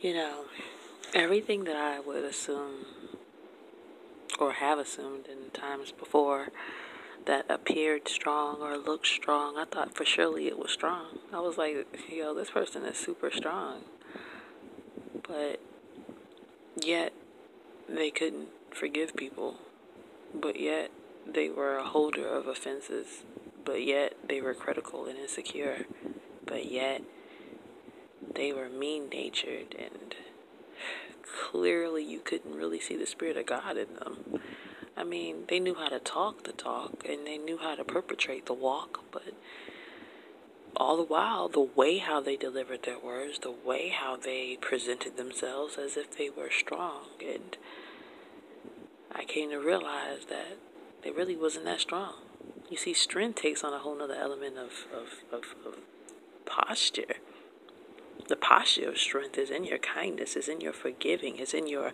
You know, everything that I would assume or have assumed in times before that appeared strong or looked strong, I thought for surely it was strong. I was like, yo, this person is super strong. But yet they couldn't forgive people. But yet they were a holder of offenses. But yet they were critical and insecure. But yet they were mean natured and clearly you couldn't really see the Spirit of God in them. I mean, they knew how to talk the talk and they knew how to perpetrate the walk, but all the while, the way how they delivered their words, the way how they presented themselves as if they were strong, and I came to realize that they really wasn't that strong. You see, strength takes on a whole nother element of, of, of, of posture the posture of strength is in your kindness, is in your forgiving, is in your,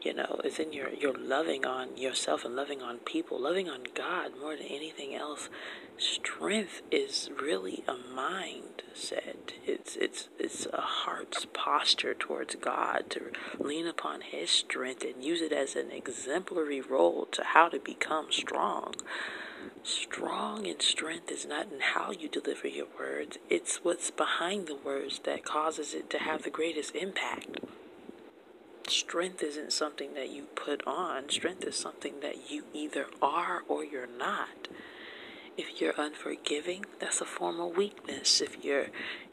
you know, is in your your loving on yourself and loving on people, loving on God more than anything else. Strength is really a mindset. It's it's it's a heart's posture towards God to lean upon His strength and use it as an exemplary role to how to become strong. Strong in strength is not in how you deliver your words, it's what's behind the words that causes it to have the greatest impact. Strength isn't something that you put on, strength is something that you either are or you're not. If you're unforgiving, that's a form of weakness. If you're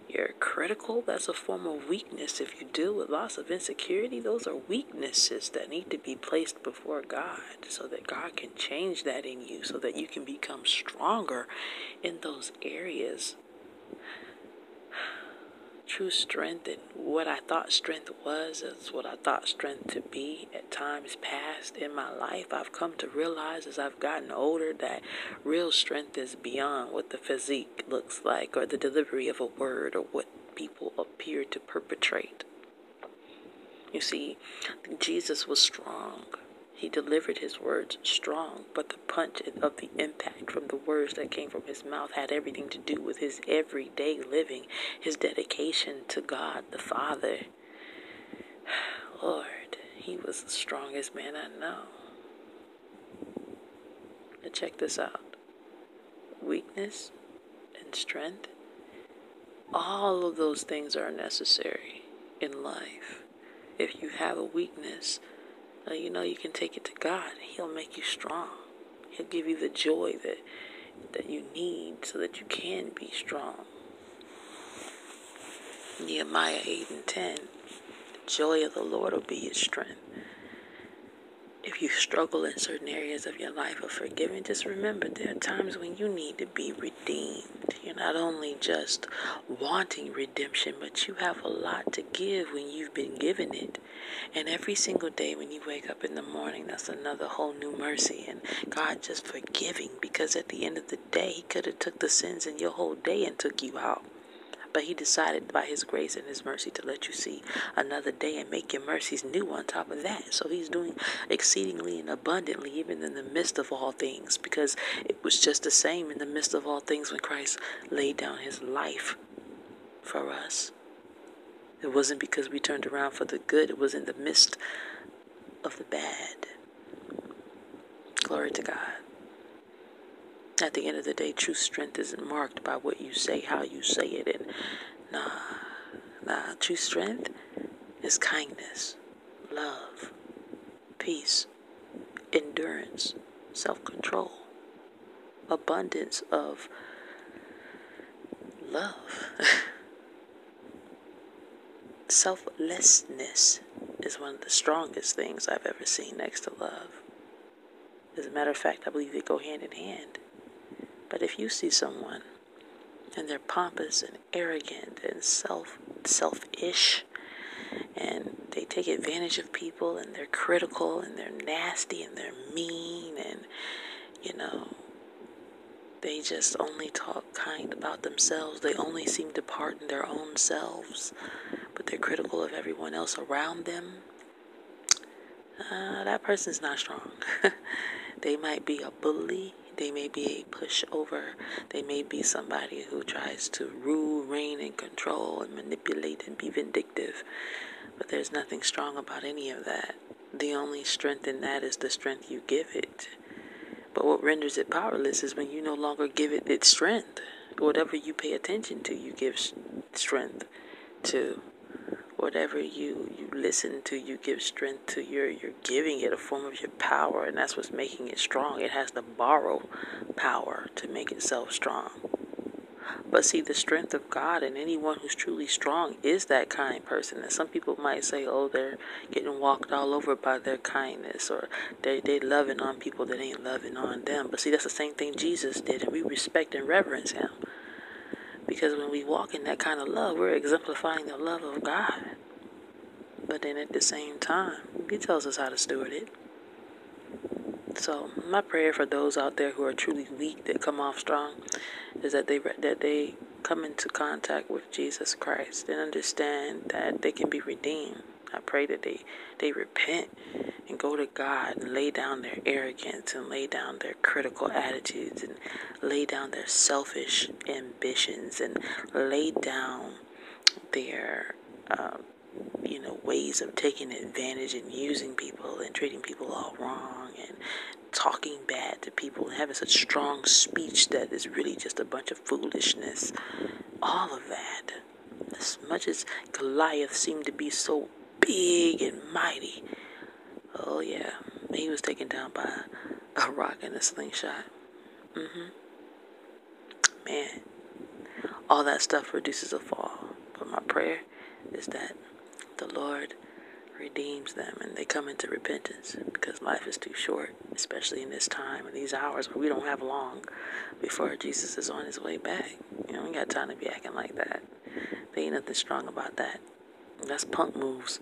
you're critical, that's a form of weakness. If you deal with lots of insecurity, those are weaknesses that need to be placed before God so that God can change that in you, so that you can become stronger in those areas. True strength and what I thought strength was is what I thought strength to be at times past in my life. I've come to realize as I've gotten older that real strength is beyond what the physique looks like or the delivery of a word or what people appear to perpetrate. You see, Jesus was strong. He delivered his words strong, but the punch of the impact from the words that came from his mouth had everything to do with his everyday living, his dedication to God the Father. Lord, he was the strongest man I know. Now check this out weakness and strength, all of those things are necessary in life. If you have a weakness, you know you can take it to God. He'll make you strong. He'll give you the joy that that you need so that you can be strong. Nehemiah 8 and 10. The joy of the Lord will be your strength. If you struggle in certain areas of your life of forgiving, just remember there are times when you need to be redeemed. You're not only just wanting redemption, but you have a lot to give when you've been given it. And every single day when you wake up in the morning, that's another whole new mercy. And God just forgiving because at the end of the day, He could have took the sins in your whole day and took you out. But he decided by his grace and his mercy to let you see another day and make your mercies new on top of that. So he's doing exceedingly and abundantly, even in the midst of all things, because it was just the same in the midst of all things when Christ laid down his life for us. It wasn't because we turned around for the good, it was in the midst of the bad. Glory to God. At the end of the day, true strength isn't marked by what you say, how you say it, and nah, nah. True strength is kindness, love, peace, endurance, self control, abundance of love. Selflessness is one of the strongest things I've ever seen next to love. As a matter of fact, I believe they go hand in hand. But if you see someone and they're pompous and arrogant and self selfish and they take advantage of people and they're critical and they're nasty and they're mean and you know they just only talk kind about themselves. They only seem to pardon their own selves, but they're critical of everyone else around them. Uh, that person's not strong. they might be a bully. They may be a pushover. They may be somebody who tries to rule, reign, and control and manipulate and be vindictive. But there's nothing strong about any of that. The only strength in that is the strength you give it. But what renders it powerless is when you no longer give it its strength. Whatever you pay attention to, you give strength to. Whatever you, you listen to, you give strength to. You're, you're giving it a form of your power, and that's what's making it strong. It has to borrow power to make itself strong. But see, the strength of God and anyone who's truly strong is that kind person. And some people might say, oh, they're getting walked all over by their kindness or they, they loving on people that ain't loving on them. But see, that's the same thing Jesus did, and we respect and reverence him. Because when we walk in that kind of love, we're exemplifying the love of God. But then at the same time, he tells us how to steward it. So my prayer for those out there who are truly weak that come off strong is that they that they come into contact with Jesus Christ and understand that they can be redeemed. I pray that they they repent and go to God and lay down their arrogance and lay down their critical attitudes and lay down their selfish ambitions and lay down their uh, you know ways of taking advantage and using people and treating people all wrong and talking bad to people and having such strong speech that is really just a bunch of foolishness. All of that. As much as Goliath seemed to be so big and mighty, oh yeah, he was taken down by a rock and a slingshot. Mm-hmm. Man, all that stuff reduces a fall. But my prayer is that the Lord redeems them and they come into repentance because life is too short, especially in this time and these hours where we don't have long before Jesus is on his way back. You know, we got time to be acting like that. There ain't nothing strong about that. That's punk moves.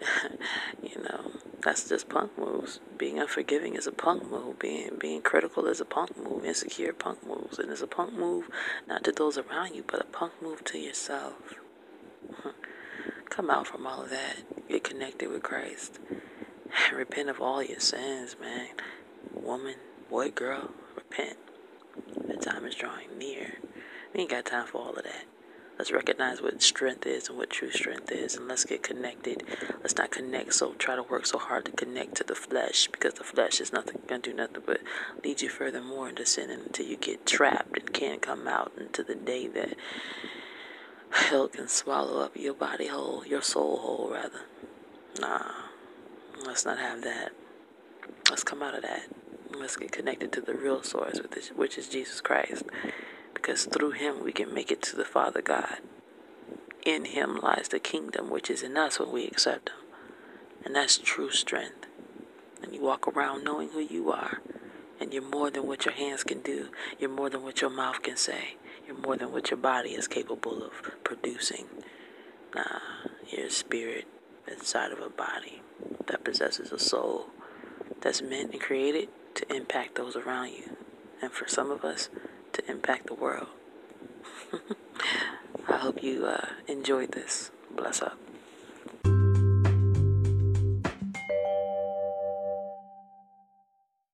you know, that's just punk moves. Being unforgiving is a punk move. Being being critical is a punk move. Insecure punk moves. And it's a punk move not to those around you, but a punk move to yourself. Come out from all of that. Get connected with Christ. Repent of all your sins, man. Woman, boy, girl, repent. The time is drawing near. We ain't got time for all of that. Let's recognize what strength is and what true strength is, and let's get connected. Let's not connect so try to work so hard to connect to the flesh because the flesh is nothing gonna do nothing but lead you further more into sin until you get trapped and can't come out into the day that hell can swallow up your body whole, your soul whole, rather. Nah, let's not have that. Let's come out of that. Let's get connected to the real source, which is Jesus Christ. Because through him we can make it to the Father God. In him lies the kingdom, which is in us when we accept him. And that's true strength. And you walk around knowing who you are. And you're more than what your hands can do, you're more than what your mouth can say. You're more than what your body is capable of producing. Nah, you're a spirit inside of a body that possesses a soul that's meant and created to impact those around you. And for some of us, to impact the world. I hope you uh, enjoyed this. Bless up.